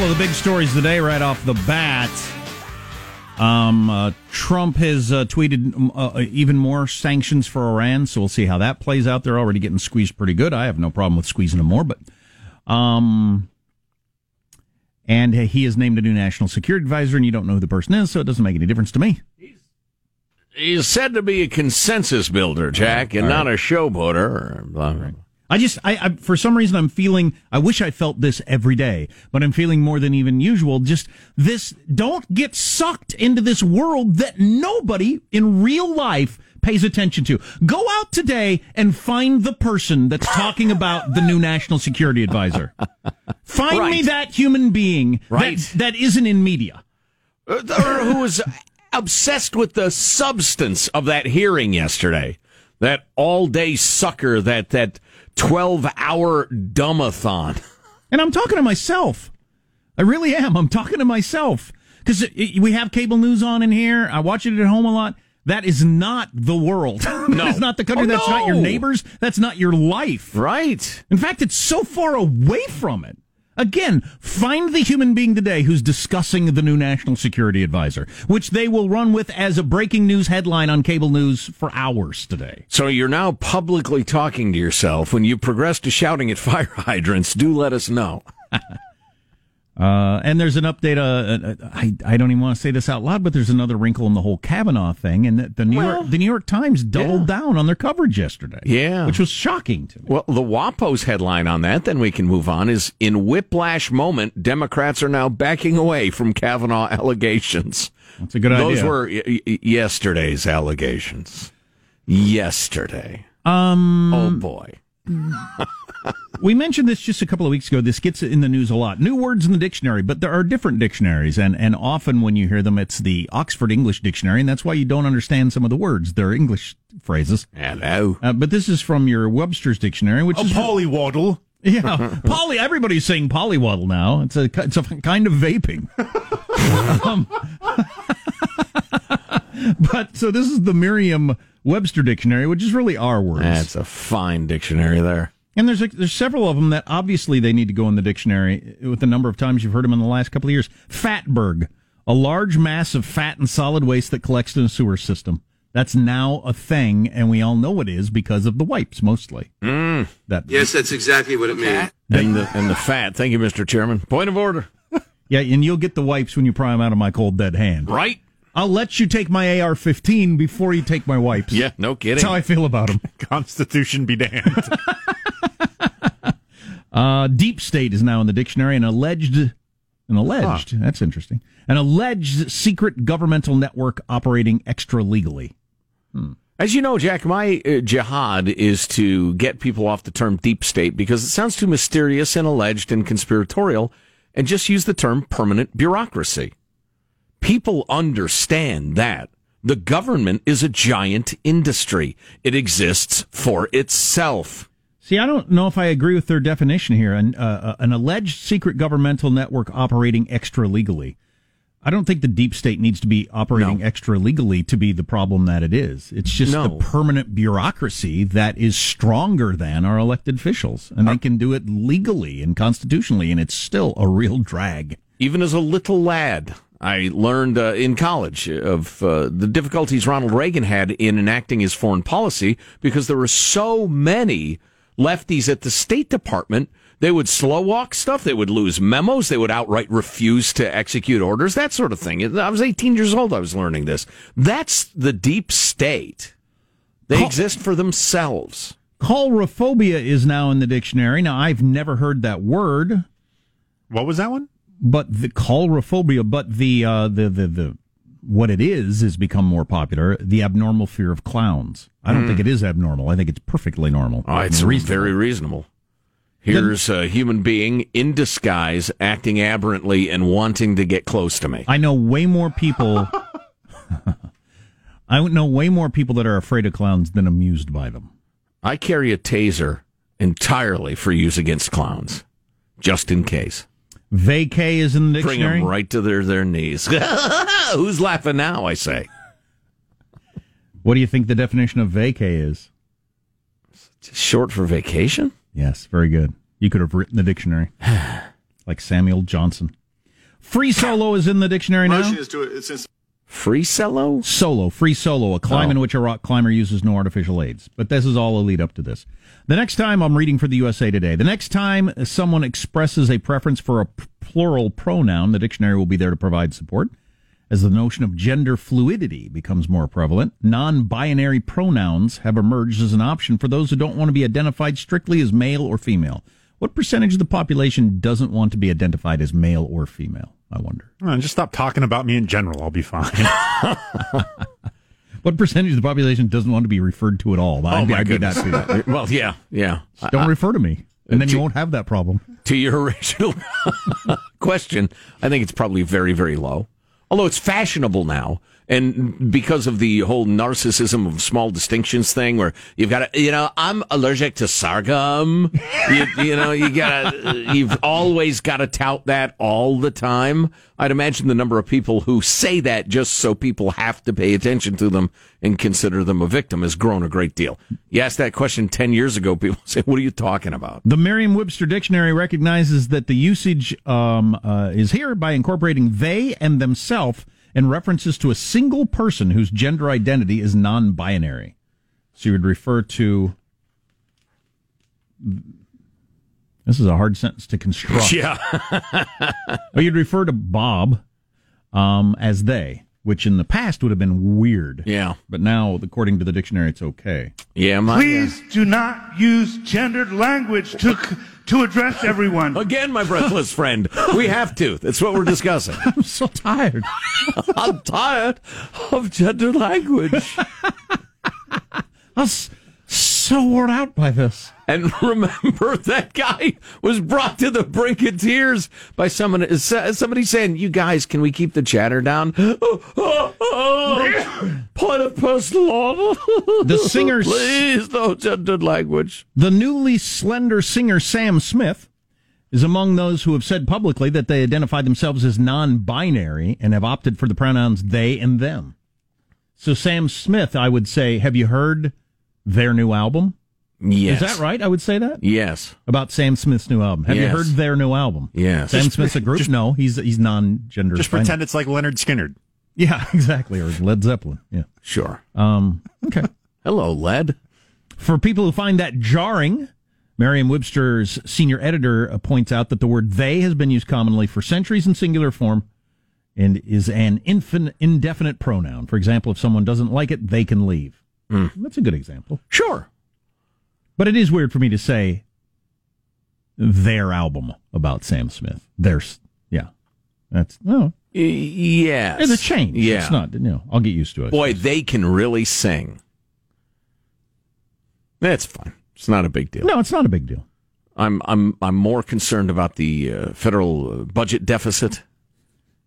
couple of the big stories today right off the bat. Um, uh, Trump has uh, tweeted um, uh, even more sanctions for Iran, so we'll see how that plays out. They're already getting squeezed pretty good. I have no problem with squeezing them more, but um, and he has named a new national security advisor, and you don't know who the person is, so it doesn't make any difference to me. He's said to be a consensus builder, Jack, and not a showboater. Blah, blah, blah. I just, I, I, for some reason, I'm feeling, I wish I felt this every day, but I'm feeling more than even usual. Just this, don't get sucked into this world that nobody in real life pays attention to. Go out today and find the person that's talking about the new national security advisor. Find me that human being Right. that, that isn't in media. Uh, or who was obsessed with the substance of that hearing yesterday. That all day sucker, that, that 12 hour dumbathon. And I'm talking to myself. I really am. I'm talking to myself because we have cable news on in here. I watch it at home a lot. That is not the world. No. That is not the country. Oh, That's not your neighbors. That's not your life. Right. In fact, it's so far away from it. Again, find the human being today who's discussing the new national security advisor, which they will run with as a breaking news headline on cable news for hours today. So you're now publicly talking to yourself. When you progress to shouting at fire hydrants, do let us know. Uh, and there's an update. Uh, uh, I, I don't even want to say this out loud, but there's another wrinkle in the whole Kavanaugh thing, and that the New Well, York the New York Times doubled down on their coverage yesterday. Yeah. which was shocking to me. Well, the WAPO's headline on that, then we can move on, is in whiplash moment, Democrats are now backing away from Kavanaugh allegations. That's a good Those idea. Those were y- y- yesterday's allegations. Yesterday. um, Oh boy. we mentioned this just a couple of weeks ago. This gets in the news a lot. New words in the dictionary, but there are different dictionaries, and and often when you hear them, it's the Oxford English Dictionary, and that's why you don't understand some of the words. They're English phrases. Hello. Uh, but this is from your Webster's Dictionary, which is Polywaddle. Yeah, poly. Everybody's saying polywaddle now. It's a it's a kind of vaping. um, but so this is the Merriam-Webster dictionary, which is really our words. That's a fine dictionary there. and there's a, there's several of them that obviously they need to go in the dictionary with the number of times you've heard them in the last couple of years. Fatberg, a large mass of fat and solid waste that collects in a sewer system. That's now a thing, and we all know it is because of the wipes, mostly. Mm. That Yes, that's exactly what it means. And the, and the fat. Thank you, Mr. Chairman. Point of order. Yeah, and you'll get the wipes when you pry them out of my cold dead hand. Right? I'll let you take my AR-15 before you take my wipes. Yeah, no kidding. That's how I feel about them. Constitution be damned. Uh, deep state is now in the dictionary. An alleged, an alleged. That's interesting. An alleged secret governmental network operating extra legally. As you know, Jack, my uh, jihad is to get people off the term deep state because it sounds too mysterious and alleged and conspiratorial and just use the term permanent bureaucracy. People understand that. The government is a giant industry. It exists for itself. See, I don't know if I agree with their definition here. An, uh, an alleged secret governmental network operating extra legally. I don't think the deep state needs to be operating No. extra legally to be the problem that it is. It's just No. the permanent bureaucracy that is stronger than our elected officials, and they can do it legally and constitutionally, and it's still a real drag. Even as a little lad, I learned uh, in college of uh, the difficulties Ronald Reagan had in enacting his foreign policy because there were so many lefties at the State Department. They would slow walk stuff. They would lose memos. They would outright refuse to execute orders, that sort of thing. I was 18 years old. I was learning this. That's the deep state. They Call- exist for themselves. Coulrophobia is now in the dictionary. Now, I've never heard that word, what was that one? But the coulrophobia, but the, uh, the, the, the, what it is has become more popular. The abnormal fear of clowns. I don't think it is abnormal. I think it's perfectly normal. Hmm. Oh, it's reasonable. very reasonable. Here's a human being in disguise, acting aberrantly and wanting to get close to me. I know way more people. I know way more people that are afraid of clowns than amused by them. I carry a taser entirely for use against clowns, just in case. Vacay is in the dictionary. Bring them right to their, their knees. Who's laughing now, I say? What do you think the definition of vacay is? Short for vacation? Yes, very good. You could have written the dictionary. like Samuel Johnson. Free solo is in the dictionary now. Motion is to it since Free solo? Solo, free solo, a climb Oh. in which a rock climber uses no artificial aids. But this is all a lead up to this. The next time I'm reading for the USA Today, the next time someone expresses a preference for a plural pronoun, the dictionary will be there to provide support. As the notion of gender fluidity becomes more prevalent, non binary pronouns have emerged as an option for those who don't want to be identified strictly as male or female. What percentage of the population doesn't want to be identified as male or female? I wonder. Just stop talking about me in general. I'll be fine. What percentage of the population doesn't want to be referred to at all? Oh, I'd, my I'd be that goodness. too. well, yeah, yeah. Don't refer to me, and then you won't have that problem. to your original question, I think it's probably very, very low. Although it's fashionable now, and because of the whole narcissism of small distinctions thing, where you've got to, you know, I'm allergic to sorghum. you, you know, you gotta, you've always got to tout that all the time. I'd imagine the number of people who say that just so people have to pay attention to them and consider them a victim has grown a great deal. You asked that question 10 years ago, people say, what are you talking about? The Merriam-Webster dictionary recognizes that the usage um, uh, is here by incorporating they and themselves and references to a single person whose gender identity is non-binary. So you would refer to. This is a hard sentence to construct. Yeah. But you'd refer to Bob um, as they, which in the past would have been weird. Yeah. But now, according to the dictionary, it's okay. Yeah, my, Please do not use gendered language to to address everyone. Again, my breathless friend. We have to. That's what we're discussing. I'm so tired. I'm tired of gender language. Was so worn out by this. And remember, that guy was brought to the brink of tears by someone. Uh, somebody saying, "You guys, can we keep the chatter down?" Oh, oh, oh, point of personal order. The singer- please, no gendered language. The newly slender singer Sam Smith is among those who have said publicly that they identify themselves as non binary and have opted for the pronouns they and them. So, Sam Smith, I would say, have you heard their new album? Yes, Is that right? I would say that Yes, about Sam Smith's new album. Have you heard their new album? yes. Sam Smith's a group? no, he's he's non-gender. just binary. pretend it's like Lynyrd Skynyrd. Yeah, exactly. Or Led Zeppelin. Yeah. Sure. Um. Okay. Hello, Led. For people who find that jarring, Merriam-Webster's senior editor uh, points out that the word "they" has been used commonly for centuries in singular form and is an infin- indefinite pronoun. For example, if someone doesn't like it, they can leave. That's a good example. Sure. But it is weird for me to say their album about Sam Smith. There's, yeah, that's no, Y- Yes. it's a change. Yeah. it's not. You know, I'll get used to it. Boy, they can really sing. That's fine. It's not a big deal. no, it's not a big deal. I'm I'm I'm more concerned about the uh, federal uh, budget deficit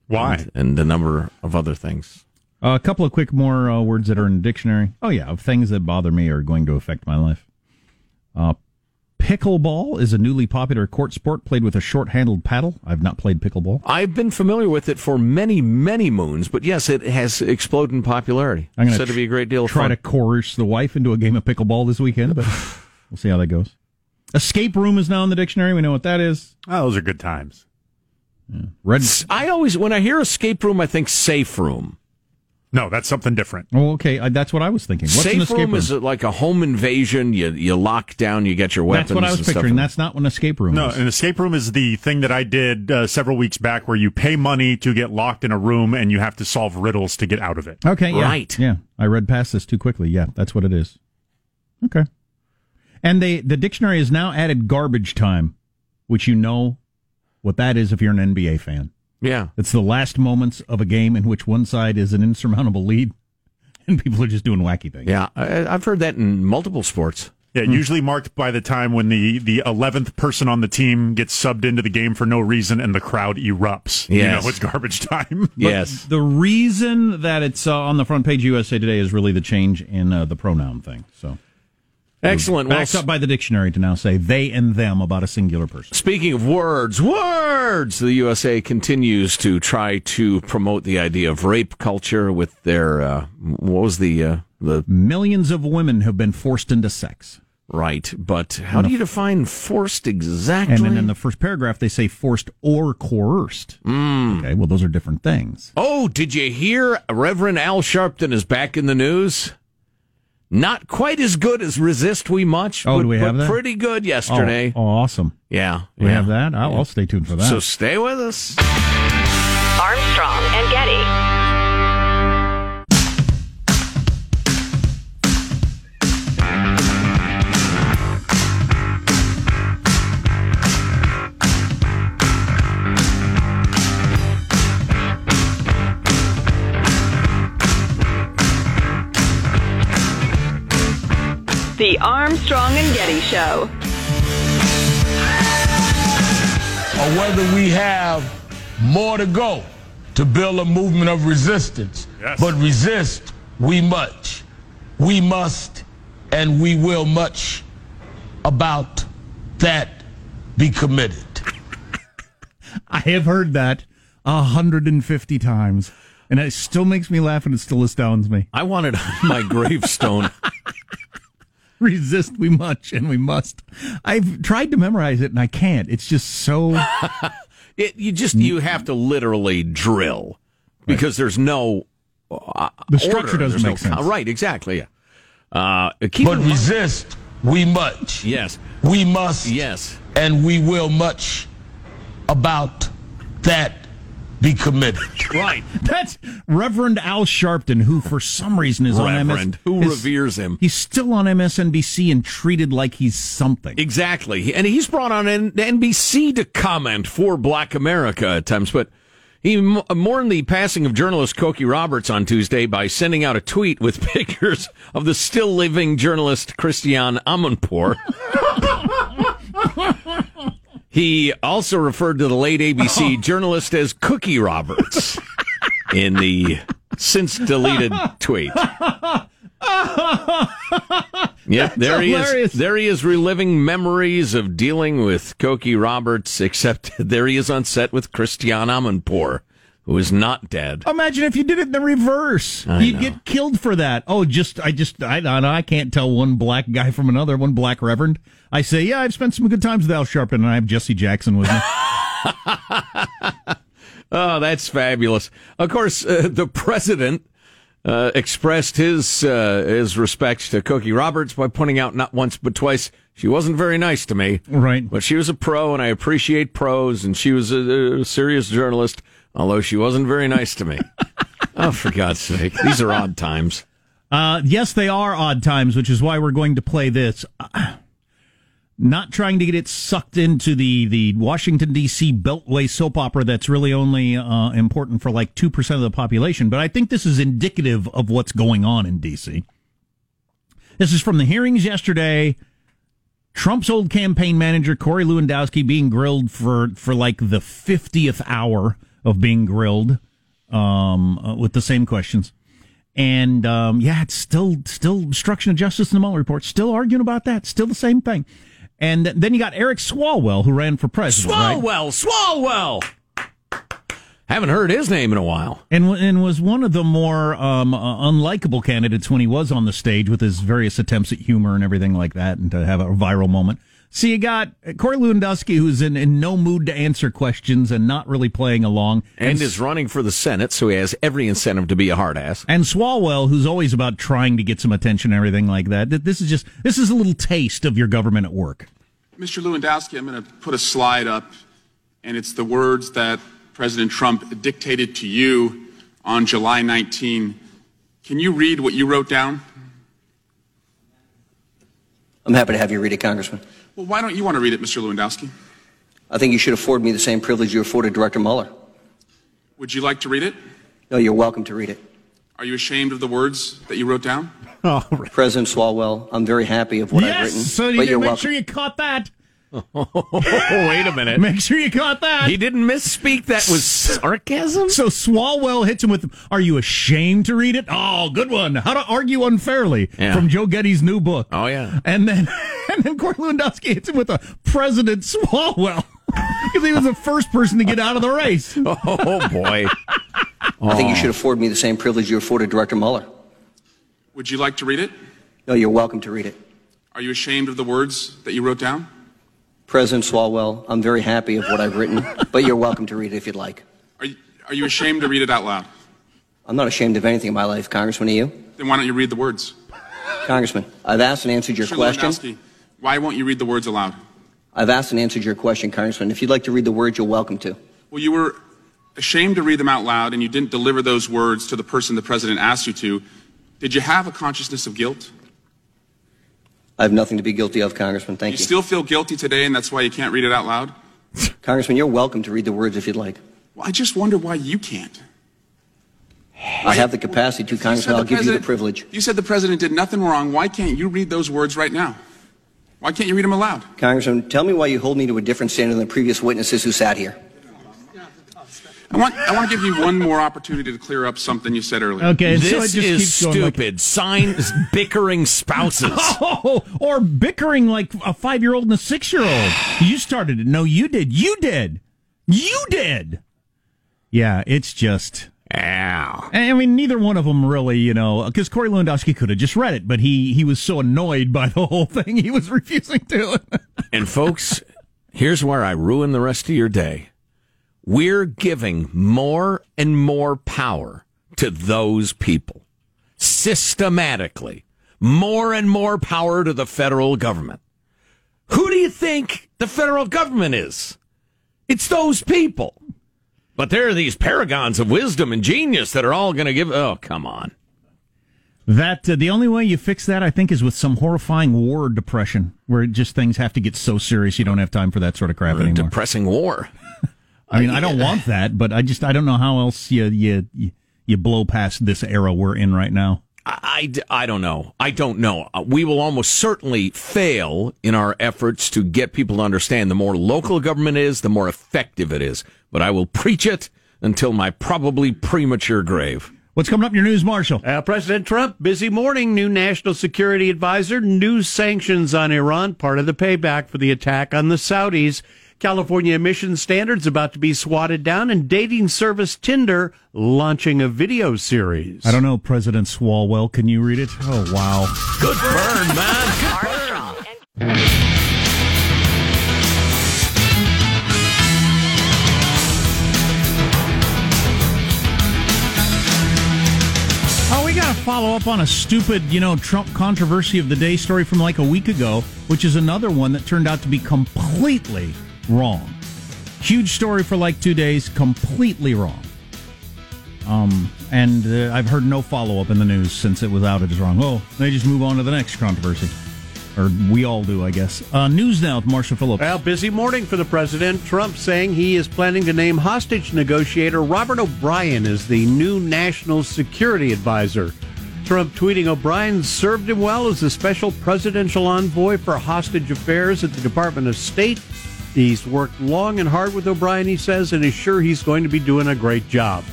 Why? and, and the number of other things. A couple of quick more uh, words that are in the dictionary. Oh yeah, of things that bother me are going to affect my life. Uh, pickleball is a newly popular court sport played with a short-handled paddle. I've not played pickleball. I've been familiar with it for many many moons, but yes, it has exploded in popularity. I'm going Said to be a great deal of try fun. to coerce the wife into a game of pickleball this weekend, but we'll see how that goes. Escape room is now in the dictionary. We know what that is. Oh, those are good times. Red. I always when I hear escape room, I think safe room. No, that's something different. Oh, okay. I, that's what I was thinking. What's an safe escape room, room? is like a home invasion. You you lock down, you get your weapons. that's what I was and stuff picturing. That's not what an escape room No, is. an escape room is the thing that I did uh, several weeks back where you pay money to get locked in a room and you have to solve riddles to get out of it. Okay, yeah. Right. Yeah, I read past this too quickly. Yeah, that's what it is. Okay. And they the dictionary has now added garbage time, which you know what that is if you're an NBA fan. Yeah. It's the last moments of a game in which one side is an insurmountable lead and people are just doing wacky things. Yeah, I, I've heard that in multiple sports. Yeah, usually marked by the time when the the eleventh person on the team gets subbed into the game for no reason and the crowd erupts. You Yes. know it's garbage time. yes. The reason that it's uh, on the front page of USA Today is really the change in uh, the pronoun thing. So Excellent. Well, backed up by the dictionary to now say they and them about a singular person. Speaking of words, words, the USA continues to try to promote the idea of rape culture with their uh, what was the uh, the Millions of women have been forced into sex. Right, but how do you define forced exactly? And then in the first paragraph, they say forced or coerced. Hmm. Okay, well, those are different things. oh, did you hear Reverend Al Sharpton is back in the news? Not quite as good as Resist We Much. Oh, but, do we have but that? pretty good yesterday. Oh, oh, awesome. Yeah, We yeah. have that. I'll, I'll stay tuned for that. So stay with us. Armstrong and Getty. The Armstrong and Getty Show. or whether we have more to go to build a movement of resistance. Yes. But resist we much. We must and we will much about that be committed. I have heard that 150 times, and it still makes me laugh and it still astounds me. I want it on my gravestone. Resist we much and we must. I've tried to memorize it and I can't. It's just so. It, you just you have to literally drill because there's no uh, The structure order. doesn't There's make no, sense. Right, exactly. Yeah. Uh, keep But resist we much. yes, We must yes. and we will much about that be committed. Right. That's Reverend Al Sharpton, who for some reason is on Reverend, MS. who is- reveres him. He's still on MSNBC and treated like he's something. Exactly. And he's brought on N- NBC to comment for Black America at times, but he m- mourned the passing of journalist Cokie Roberts on Tuesday by sending out a tweet with pictures of the still living journalist Christiane Amanpour. he also referred to the late ABC oh. journalist as Cookie Roberts in the since deleted tweet. Yep, there he is. There he is reliving memories of dealing with Cokie Roberts, except there he is on set with Christiane Amanpour, who is not dead. Imagine if you did it in the reverse. I You'd know. get killed for that. Oh, just I just I don't know. I can't tell one black guy from another. One black reverend. I say, yeah, I've spent some good times with Al Sharpton, and I have Jesse Jackson with me. Oh, that's fabulous. Of course, uh, the president uh, expressed his uh, his respect to Cokie Roberts by pointing out not once but twice she wasn't very nice to me. Right. But she was a pro, and I appreciate pros, and she was a, a serious journalist, although she wasn't very nice to me. oh, for God's sake. These are odd times. Uh, yes, they are odd times, which is why we're going to play this. Uh, Not trying to get it sucked into the, the Washington, D.C. Beltway soap opera that's really only uh, important for like 2% of the population, but I think this is indicative of what's going on in D.C. This is from the hearings yesterday. Trump's old campaign manager, Corey Lewandowski, being grilled for, for like the 50th hour of being grilled um, uh, with the same questions. And um, yeah, it's still still obstruction of justice in the Mueller report. Still arguing about that. Still the same thing. And then you got Eric Swalwell, who ran for president, right? Swalwell, Swalwell. Haven't heard his name in a while. and and was one of the more um, uh, unlikable candidates when he was on the stage with his various attempts at humor and everything like that, and to have a viral moment. So you got Corey Lewandowski, who's in, in no mood to answer questions and not really playing along, And is running for the Senate, so he has every incentive to be a hard ass. and Swalwell, who's always about trying to get some attention and everything like that. This is just this is a little taste of your government at work. Mr. Lewandowski, I'm going to put a slide up, and it's the words that President Trump dictated to you on July 19. Can you read what you wrote down? I'm happy to have you read it, Congressman. Well, why don't you want to read it, Mr. Lewandowski? I think you should afford me the same privilege you afforded Director Mueller. Would you like to read it? No, you're welcome to read it. Are you ashamed of the words that you wrote down? President Swalwell, I'm very happy of what I've yes, written. so you but you're make welcome. sure you caught that. Oh, wait a minute. Make sure you caught that. He didn't misspeak. That was sarcasm. So Swalwell hits him with, "Are you ashamed to read it?" Oh, good one. How to argue unfairly Yeah. from Joe Getty's new book. Oh, yeah. and then and then Corey Lewandowski hits him with a President Swalwell because he was the first person to get out of the race. Oh boy. I think you oh. should afford me the same privilege you afforded Director Mueller. Would you like to read it? No, you're welcome to read it. Are you ashamed of the words that you wrote down? President Swalwell, I'm very happy of what I've written, but you're welcome to read it if you'd like. Are you, are you ashamed to read it out loud? I'm not ashamed of anything in my life, Congressman. Are you? Then why don't you read the words? Congressman, I've asked and answered your Mr. question. Lewandowski, why won't you read the words aloud? I've asked and answered your question, Congressman. If you'd like to read the words, you're welcome to. Well, you were ashamed to read them out loud and you didn't deliver those words to the person the president asked you to. Did you have a consciousness of guilt? I have nothing to be guilty of, Congressman. Thank you you. still feel guilty today and that's why you can't read it out loud? Congressman, you're welcome to read the words if you'd like. Well, I just wonder why you can't. I have the capacity to, Congressman. I'll give you the privilege. You said the president did nothing wrong. Why can't you read those words right now? Why can't you read them aloud? Congressman, tell me why you hold me to a different standard than the previous witnesses who sat here. I want, I want to give you one more opportunity to clear up something you said earlier. Okay, so This just is keeps going like- stupid. Sign bickering spouses. Oh, or bickering like a five year old and a six year old. You started it. No, you did. You did. You did. Yeah, it's just. Ow. I mean, neither one of them really, you know, because Corey Lewandowski could have just read it, but he he was so annoyed by the whole thing, he was refusing to. And folks, here's where I ruin the rest of your day. We're giving more and more power to those people systematically. More and more power to the federal government. Who do you think the federal government is? It's those people. But there are these paragons of wisdom and genius that are all going to give. Oh, come on. That uh, the only way you fix that, I think, is with some horrifying war depression, where just things have to get so serious you don't have time for that sort of crap A anymore. depressing war. I mean, I don't want that, but I just I don't know how else you you you, you blow past this era we're in right now. I, I, I don't know. I don't know. Uh, We will almost certainly fail in our efforts to get people to understand the more local government is, the more effective it is. But I will preach it until my probably premature grave. What's coming up in your news, Marshall? Uh, President Trump, busy morning. New national security advisor, new sanctions on Iran, part of the payback for the attack on the Saudis. California emission standards about to be swatted down, and dating service Tinder launching a video series. I don't know, President Swalwell. Can you read it? Oh wow. Good burn, man. Armstrong and Oh, we got to follow up on a stupid, you know, Trump controversy of the day story from like a week ago, which is another one that turned out to be completely wrong. Huge story for like two days, completely wrong. Um, and uh, I've heard no follow up in the news since it was outed as wrong. Oh, they just move on to the next controversy, or we all do, I guess. Uh, news now with Marshall Phillips. Well, busy morning for the president. Trump saying he is planning to name hostage negotiator Robert O'Brien as the new national security advisor. Trump tweeting O'Brien served him well as the special presidential envoy for hostage affairs at the Department of State. He's worked long and hard with O'Brien, he says, and is sure he's going to be doing a great job.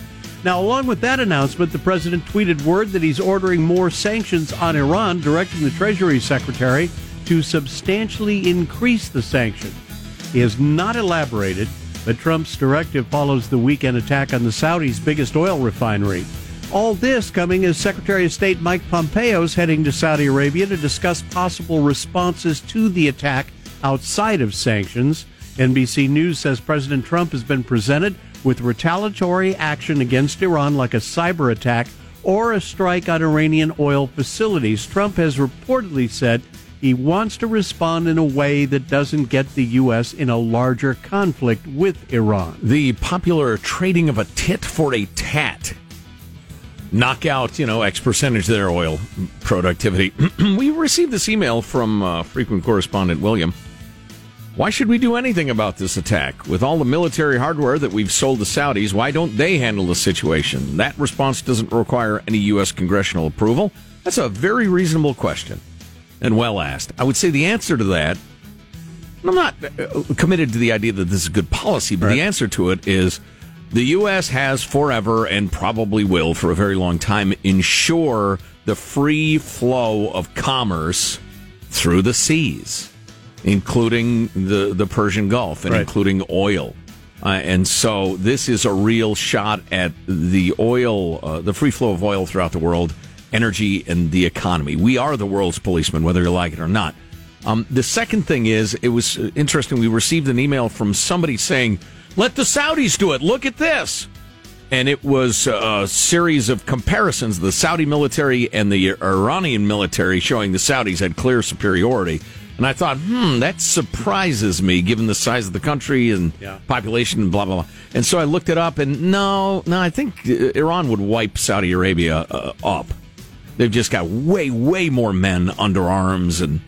Now, along with that announcement, the president tweeted word that he's ordering more sanctions on Iran, directing the Treasury Secretary to substantially increase the sanctions. He has not elaborated, but Trump's directive follows the weekend attack on the Saudis' biggest oil refinery. All this coming as Secretary of State Mike Pompeo is heading to Saudi Arabia to discuss possible responses to the attack outside of sanctions. NBC News says President Trump has been presented with retaliatory action against Iran, like a cyber attack or a strike on Iranian oil facilities. Trump has reportedly said he wants to respond in a way that doesn't get the U.S. in a larger conflict with Iran. The popular trading of a tit for a tat. Knock out, you know, X percentage of their oil productivity. we received this email from uh, frequent correspondent William. Why should we do anything about this attack? With all the military hardware that we've sold the Saudis, why don't they handle the situation? That response doesn't require any U.S. congressional approval. That's a very reasonable question and well asked. I would say the answer to that, I'm not uh, committed to the idea that this is good policy, but the answer to it is the U.S. has forever and probably will for a very long time ensure the free flow of commerce through the seas, including the, the Persian Gulf and Right. including oil. Uh, and so this is a real shot at the oil, uh, the free flow of oil throughout the world, energy, and the economy. We are the world's policeman, whether you like it or not. Um, the second thing is, it was interesting. We received an email from somebody saying, "Let the Saudis do it. Look at this." And it was a series of comparisons, the Saudi military and the Iranian military, showing the Saudis had clear superiority. And I thought, hmm, that surprises me given the size of the country and Yeah. population and blah, blah, blah. And so I looked it up, and no, no, I think Iran would wipe Saudi Arabia uh, up. They've just got way, way more men under arms, and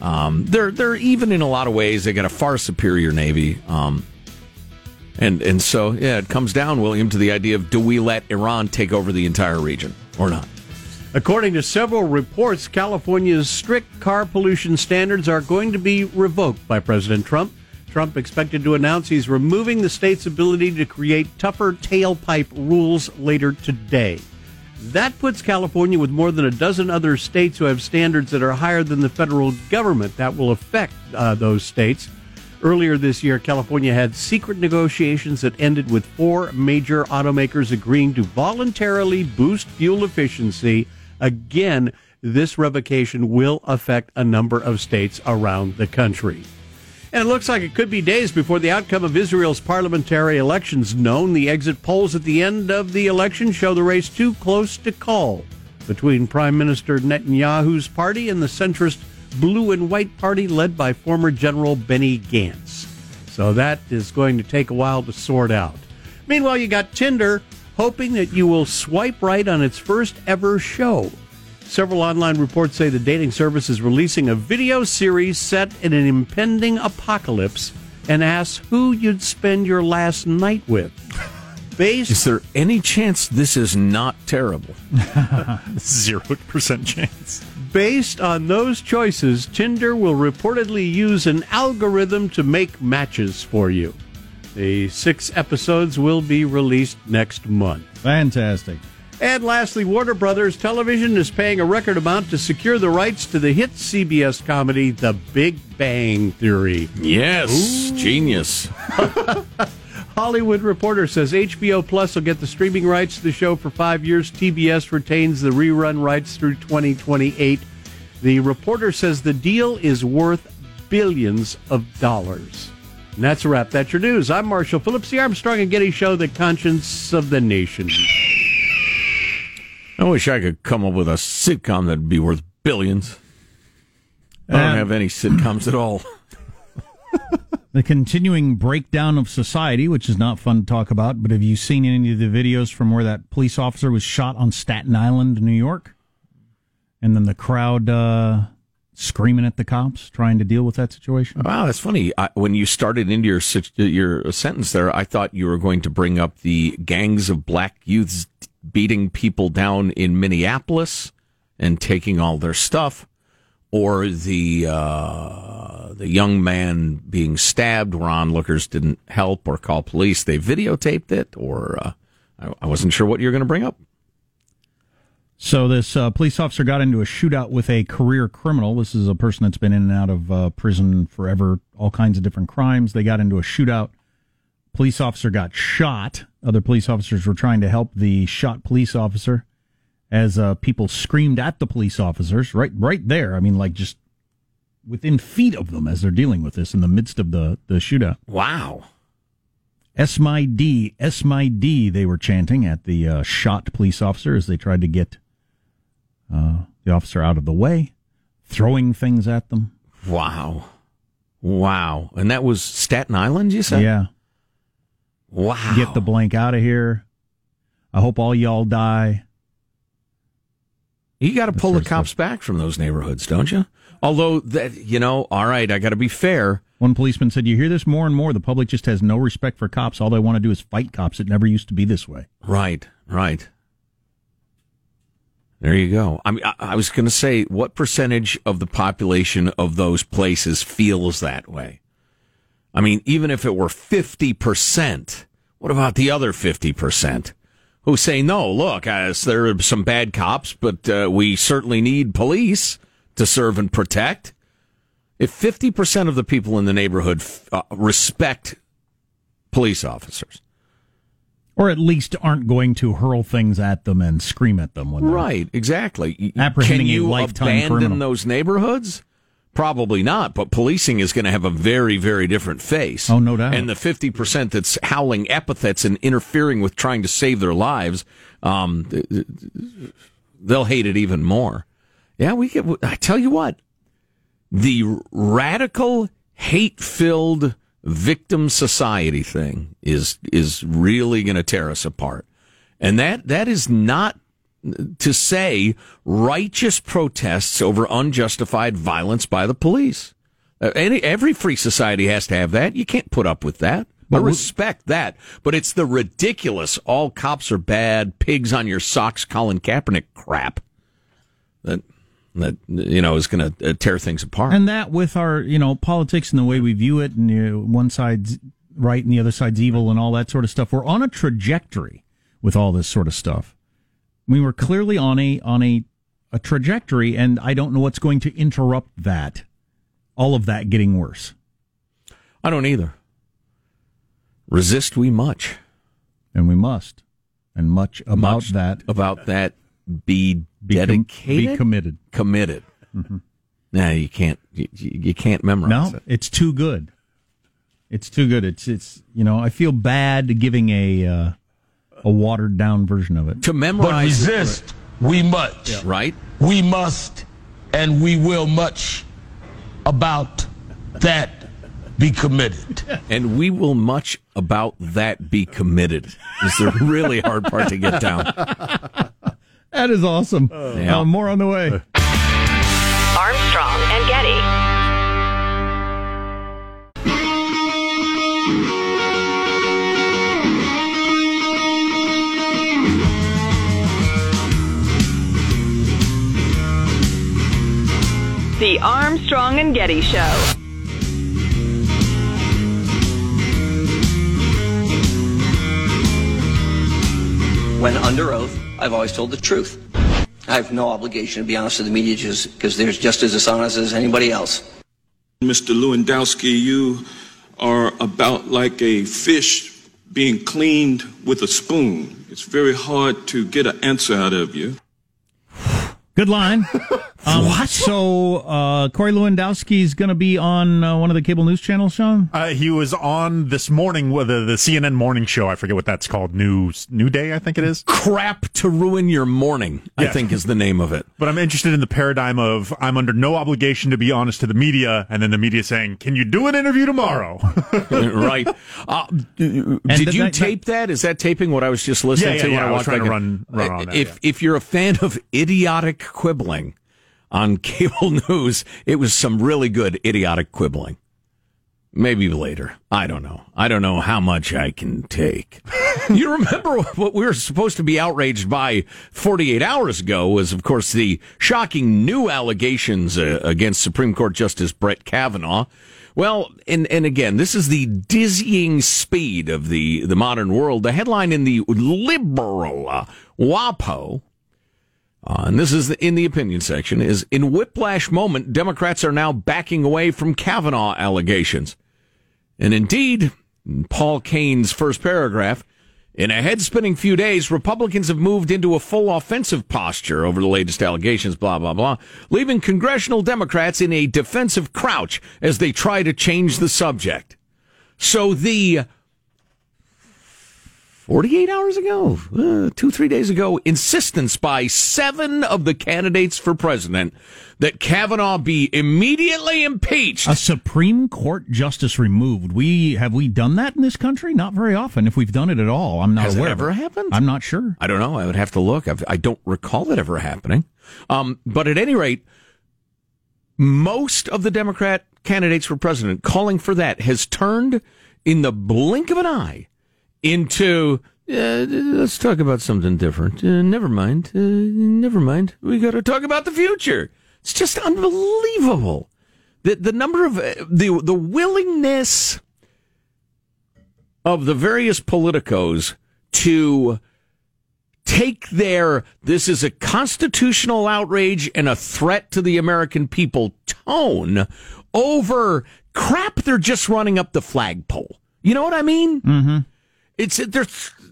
um, they're they're even in a lot of ways. They got a far superior navy, um, and and so yeah, it comes down, William, to the idea of do we let Iran take over the entire region or not? According to several reports, California's strict car pollution standards are going to be revoked by President Trump. Trump expected to announce he's removing the state's ability to create tougher tailpipe rules later today. That puts California with more than a dozen other states who have standards that are higher than the federal government. That will affect uh, those states. Earlier this year, California had secret negotiations that ended with four major automakers agreeing to voluntarily boost fuel efficiency. Again, this revocation will affect a number of states around the country. And it looks like it could be days before the outcome of Israel's parliamentary elections known. The exit polls at the end of the election show the race too close to call between Prime Minister Netanyahu's party and the centrist Blue and White Party led by former General Benny Gantz. So that is going to take a while to sort out. Meanwhile, you got Tinder hoping that you will swipe right on its first ever show. Several online reports say the dating service is releasing a video series set in an impending apocalypse and asks who you'd spend your last night with. Based Is there any chance this is not terrible? Zero percent chance. Based on those choices, Tinder will reportedly use an algorithm to make matches for you. The six episodes will be released next month. Fantastic. And lastly, Warner Brothers Television is paying a record amount to secure the rights to the hit CBS comedy The Big Bang Theory. Yes, genius. Hollywood Reporter says HBO Plus will get the streaming rights to the show for five years. TBS retains the rerun rights through 2028. The reporter says the deal is worth billions of dollars. And that's a wrap. That's your news. I'm Marshall Phillips, the Armstrong and Getty Show, the conscience of the nation. I wish I could come up with a sitcom that'd be worth billions. I don't And- have any sitcoms at all. The continuing breakdown of society, which is not fun to talk about, but have you seen any of the videos from where that police officer was shot on Staten Island, New York? And then the crowd uh, screaming at the cops, trying to deal with that situation? Wow, that's funny. I, when you started into your your sentence there, I thought you were going to bring up the gangs of black youths beating people down in Minneapolis and taking all their stuff, or the uh, the young man being stabbed where onlookers didn't help or call police. They videotaped it, or uh, I, I wasn't sure what you were going to bring up. So this uh, police officer got into a shootout with a career criminal. This is a person that's been in and out of uh, prison forever, all kinds of different crimes. They got into a shootout. Police officer got shot. Other police officers were trying to help the shot police officer as uh, people screamed at the police officers right right there. I mean, like just within feet of them as they're dealing with this in the midst of the, the shootout. Wow. S my D, S my D, they were chanting at the uh, shot police officer as they tried to get uh, the officer out of the way, throwing things at them. Wow. Wow. And that was Staten Island, you said? Yeah. Wow. Get the blank out of here. I hope all y'all die. You got to pull the cops back from those neighborhoods, don't you? Although that, you know, all right, I got to be fair. One policeman said, You hear this more and more. The public just has no respect for cops. All they want to do is fight cops. It never used to be this way. Right, right. There you go. I mean, I, I was going to say, what percentage of the population of those places feels that way? I mean, even if it were 50%, what about the other 50% who say, no, look, there are some bad cops, but uh, we certainly need police to serve and protect? If 50% of the people in the neighborhood uh, respect police officers, Or at least aren't going to hurl things at them and scream at them when they're Right, exactly. Apprehending Can a you lifetime abandon criminal. those neighborhoods? Probably not, but policing is going to have a very, very different face. Oh, no doubt. And the 50% that's howling epithets and interfering with trying to save their lives, um, th- th- they'll hate it even more. Yeah, we get, I tell you what, the radical, hate filled victim society thing is, is really going to tear us apart. And that, that is not to say righteous protests over unjustified violence by the police. Uh, any, every free society has to have that. You can't put up with that. I respect that, but it's the ridiculous all cops are bad, pigs on your socks, Colin Kaepernick crap that that you know is going to uh, tear things apart. And that with our, you know, politics and the way we view it, and you know, one side's right and the other side's evil, and all that sort of stuff. We're on a trajectory with all this sort of stuff. We were clearly on a on a a trajectory, and I don't know what's going to interrupt that. All of that getting worse. I don't either. Resist we much, and we must, and much about Much that. about that. Be, Be com- be committed. committed. Nah, you can't. You, you can't memorize No, it. it's too good. It's too good. It's it's you know I feel bad giving a uh, a watered down version of it. To But memorize, it, resist we much. right? We must and we will much about that be committed. And we will much about that be committed. Is the really hard part to get down. That is awesome. Yeah. Uh, more on the way. Armstrong and Getty. The Armstrong and Getty Show. When under oath, I've always told the truth. I have no obligation to be honest with the media just because they're just as dishonest as anybody else. Mr. Lewandowski, you are about like a fish being cleaned with a spoon. It's very hard to get an answer out of you. Good line. Um, what? So uh, Corey Lewandowski is going to be on uh, one of the cable news channels, Sean. Uh, he was on this morning with the, the CNN morning show. I forget what that's called. New New Day, I think it is. Crap to ruin your morning. I think is the name of it. But I'm interested in the paradigm of I'm under no obligation to be honest to the media, and then the media saying, "Can you do an interview tomorrow?" right. Uh, did that- you that- tape that? Is that taping what I was just listening Yeah, yeah, to? when yeah, I was trying to run- run on that, If if you're a fan of idiotic quibbling on cable news, it was some really good idiotic quibbling. Maybe later. I don't know. I don't know how much I can take. you remember what we were supposed to be outraged by 48 hours ago was, of course, the shocking new allegations uh, against Supreme Court Justice Brett Kavanaugh. Well, and, and again, this is the dizzying speed of the, the modern world. The headline in the liberal uh, WAPO uh, and this is the, in the opinion section, is in whiplash moment, Democrats are now backing away from Kavanaugh allegations. And indeed, in Paul Kane's first paragraph, in a head spinning few days, Republicans have moved into a full offensive posture over the latest allegations, blah, blah, blah, leaving congressional Democrats in a defensive crouch as they try to change the subject. So the 48 hours ago, uh, two, three days ago, insistence by seven of the candidates for president that Kavanaugh be immediately impeached. A Supreme Court justice removed. We have we done that in this country? Not very often. If we've done it at all, I'm not Has aware. of ever happened? I'm not sure. I don't know. I would have to look. I've, I don't recall it ever happening. Um, but at any rate, most of the Democrat candidates for president calling for that has turned in the blink of an eye into uh, let's talk about something different. Uh, never mind. Uh, never mind. We got to talk about the future. It's just unbelievable. The the number of uh, the the willingness of the various politicos to take their this is a constitutional outrage and a threat to the American people tone over crap they're just running up the flagpole. You know what I mean? Mm-hmm. It's they're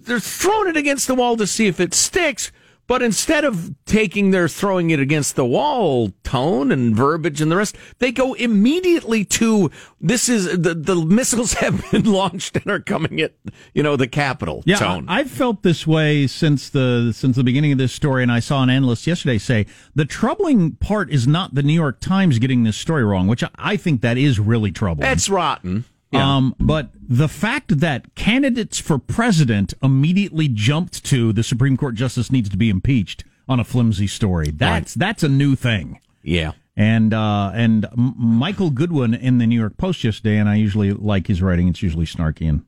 they're throwing it against the wall to see if it sticks, But instead of taking their throwing it against the wall tone and verbiage and the rest, they go immediately to this is the, the missiles have been launched and are coming at, you know, the capital Yeah, tone. I've felt this way since the since the beginning of this story, and I saw an analyst yesterday say the troubling part is not the New York Times getting this story wrong, which I- I think that is really troubling. That's rotten. Yeah. Um, but the fact that candidates for president immediately jumped to the Supreme Court justice needs to be impeached on a flimsy story. That's that's a new thing. yeah. And uh, and Michael Goodwin in the New York Post yesterday, and I usually like his writing. It's usually snarky and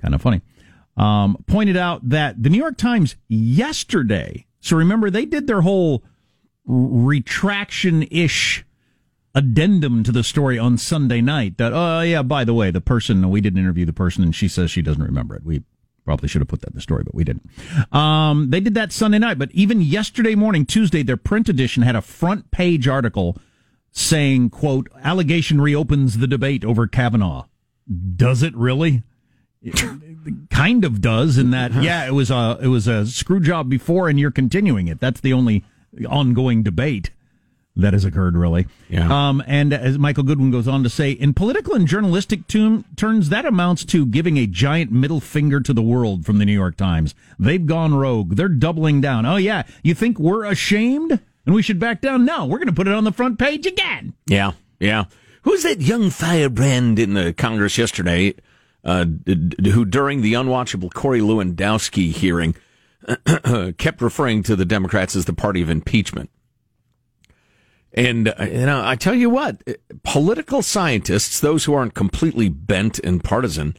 kind of funny. Um, pointed out that the New York Times yesterday. So remember, they did their whole retraction ish addendum to the story on Sunday night. That oh yeah, by the way, the person we didn't interview the person, and she says she doesn't remember it. We probably should have put that in the story, but we didn't. Um, they did that Sunday night, but even yesterday morning, Tuesday, their print edition had a front page article saying, "quote Allegation reopens the debate over Kavanaugh." Does it really? kind of does in that yeah it was a it was a screw job before and you're continuing it that's the only ongoing debate that has occurred really. Yeah. um and as michael goodwin goes on to say in political and journalistic term, terms that amounts to giving a giant middle finger to the world from the new york times. They've gone rogue. They're doubling down. Oh yeah. You think we're ashamed and we should back down? No we're going to put it on the front page again. Yeah, yeah. Who's that young firebrand in the Congress yesterday, uh, d- d- who during the unwatchable Corey Lewandowski hearing kept referring to the Democrats as the party of impeachment? And uh, you know, I tell you what, uh, political scientists, those who aren't completely bent and partisan,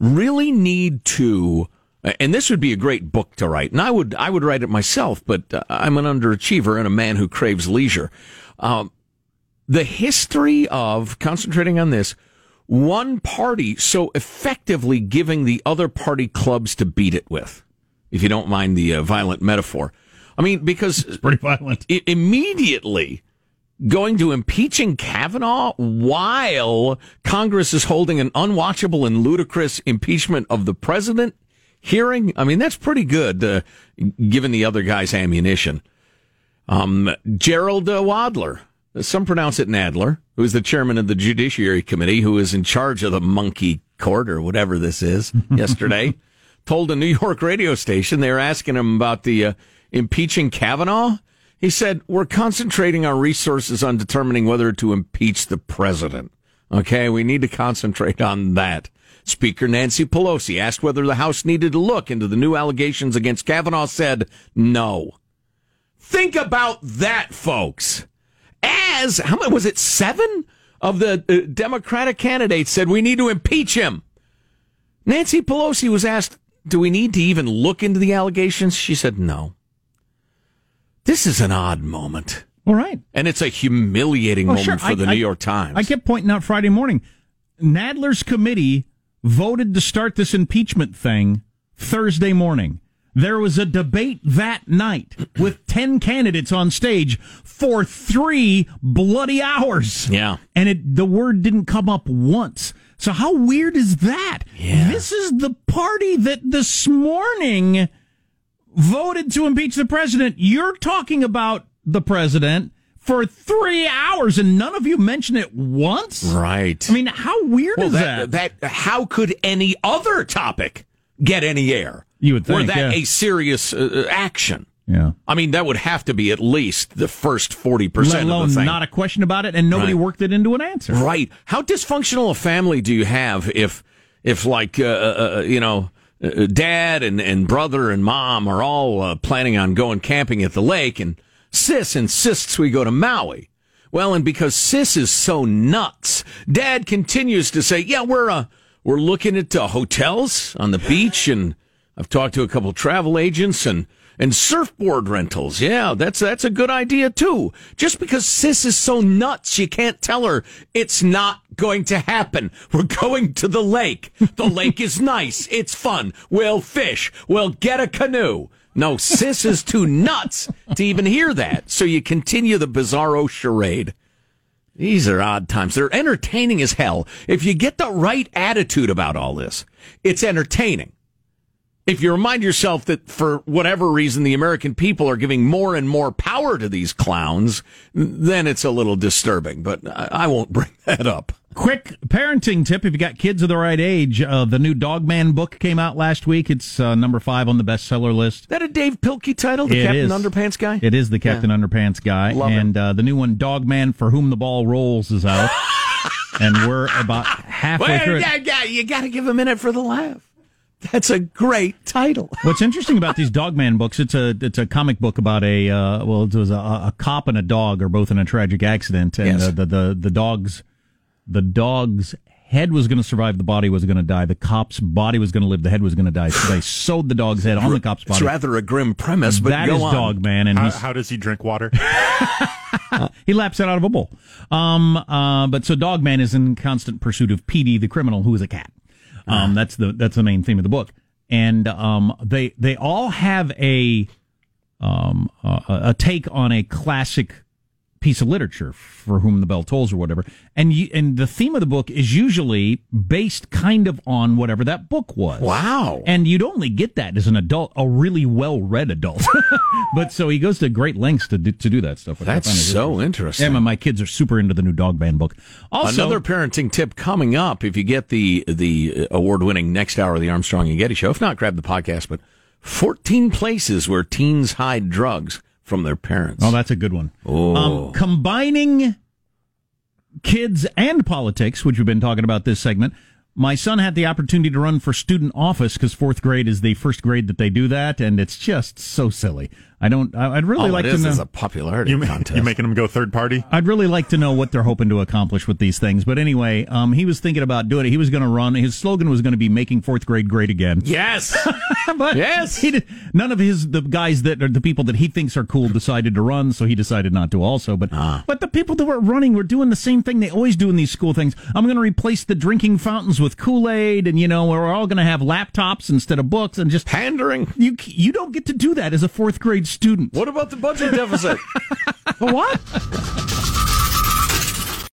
really need to. And this would be a great book to write, and I would I would write it myself. But uh, I'm an underachiever and a man who craves leisure. Um, the history of concentrating on this one party so effectively giving the other party clubs to beat it with, if you don't mind the uh, violent metaphor. I mean, because it's pretty violent. i- immediately going to impeaching Kavanaugh while Congress is holding an unwatchable and ludicrous impeachment of the president hearing. I mean, that's pretty good, uh, given the other guy's ammunition. Um, Jerrold uh, Wadler, some pronounce it Nadler, who is the chairman of the Judiciary Committee, who is in charge of the monkey court or whatever this is, yesterday, told a New York radio station they were asking him about the uh, impeaching Kavanaugh. He said, We're concentrating our resources on determining whether to impeach the president. Okay, we need to concentrate on that. Speaker Nancy Pelosi asked whether the House needed to look into the new allegations against Kavanaugh, said no. Think about that, folks. As, how many, was it seven of the uh, Democratic candidates said we need to impeach him? Nancy Pelosi was asked, do we need to even look into the allegations? She said no. This is an odd moment. all right And it's a humiliating Oh, moment sure. for I- the I- New York Times. I kept pointing out Friday morning. Nadler's committee voted to start this impeachment thing Thursday morning. There was a debate that night with 10 candidates on stage for three bloody hours. Yeah. And it, the word didn't come up once. So how weird is that? Yeah. This is the party that this morning voted to impeach the president. You're talking about the president for three hours and none of you mention it once? right. I mean, how weird well, is that, that? that, how could any other topic get any air? You would think, that yeah. a serious uh, action? yeah. I mean, that would have to be at least the first 40% Let of the thing. not a question about it and nobody Right. worked it into an answer. Right. How dysfunctional a family do you have if, if like, uh, uh, uh, you know, uh, dad and, and brother and mom are all uh, planning on going camping at the lake and sis insists we go to Maui. Well, and because sis is so nuts, dad continues to say, yeah, we're, uh, we're looking at uh, hotels on the beach and I've talked to a couple travel agents and, and surfboard rentals. Yeah, that's that's a good idea too. Just because sis is so nuts, you can't tell her it's not going to happen. We're going to the lake. The lake is nice. It's fun. We'll fish. We'll get a canoe. No, sis is too nuts to even hear that. So you continue the bizarro charade. These are odd times. They're entertaining as hell. If you get the right attitude about all this, it's entertaining. If you remind yourself that for whatever reason the American people are giving more and more power to these clowns, then it's a little disturbing. But I, I won't bring that up. Quick parenting tip: If you got kids of the right age, uh, the new Dogman book came out last week. It's uh, number five on the bestseller list. Is that a Dav Pilkey title, the It Captain is. Underpants guy? It is the Captain Underpants guy, Love and uh, the new one, Dogman for whom the ball rolls, is out, and we're about halfway Well, through. it. yeah, yeah, you got to give a minute for the laugh. That's a great title. What's interesting about these Dogman books? It's a it's a comic book about a uh, well, it was a, a cop and a dog are both in a tragic accident, and Yes. uh, the the the dog's the dog's head was going to survive, the body was going to die. The cop's body was going to live, the head was going to die. So they sewed the dog's head on the cop's body. It's rather a grim premise, but That go is on. Dogman, and How, he's, how does he drink water? he laps it out of a bowl. Um, uh, but so Dogman is in constant pursuit of Petey, the criminal, who is a cat. Um, that's the that's the main theme of the book, and um, they they all have a um a, a take on a classic piece of literature for whom the bell tolls or whatever and you, and the theme of the book is usually based kind of on whatever that book was Wow. and you'd only get that as an adult a really well-read adult but so he goes to great lengths to do, to do that stuff That's so interesting. yeah, my, my kids are super into the new Dogman book also Another parenting tip coming up. If you get the the award winning next hour of the Armstrong and Getty show, if not, grab the podcast. But fourteen places where teens hide drugs from their parents. Oh, that's a good one. Oh. Um, combining kids and politics, which we've been talking about this segment. My son had the opportunity to run for student office because fourth grade is the first grade that they do that, and it's just so silly. I don't. I- I'd really All like it to is know. is a popularity You, contest. you making him go third party? I'd really like to know what they're hoping to accomplish with these things. But anyway, um, he was thinking about doing it. He was going to run. His slogan was going to be "Making fourth grade great again." yes. but Yes. he did, none of his the guys that are the people that he thinks are cool decided to run, so he decided not to also. But Ah. but the people that were running were doing the same thing they always do in these school things. I'm going to replace the drinking fountains with Kool Aid, and you know we're all going to have laptops instead of books, and just Pandering. you you don't get to do that as a fourth grade student. What about the budget deficit? what?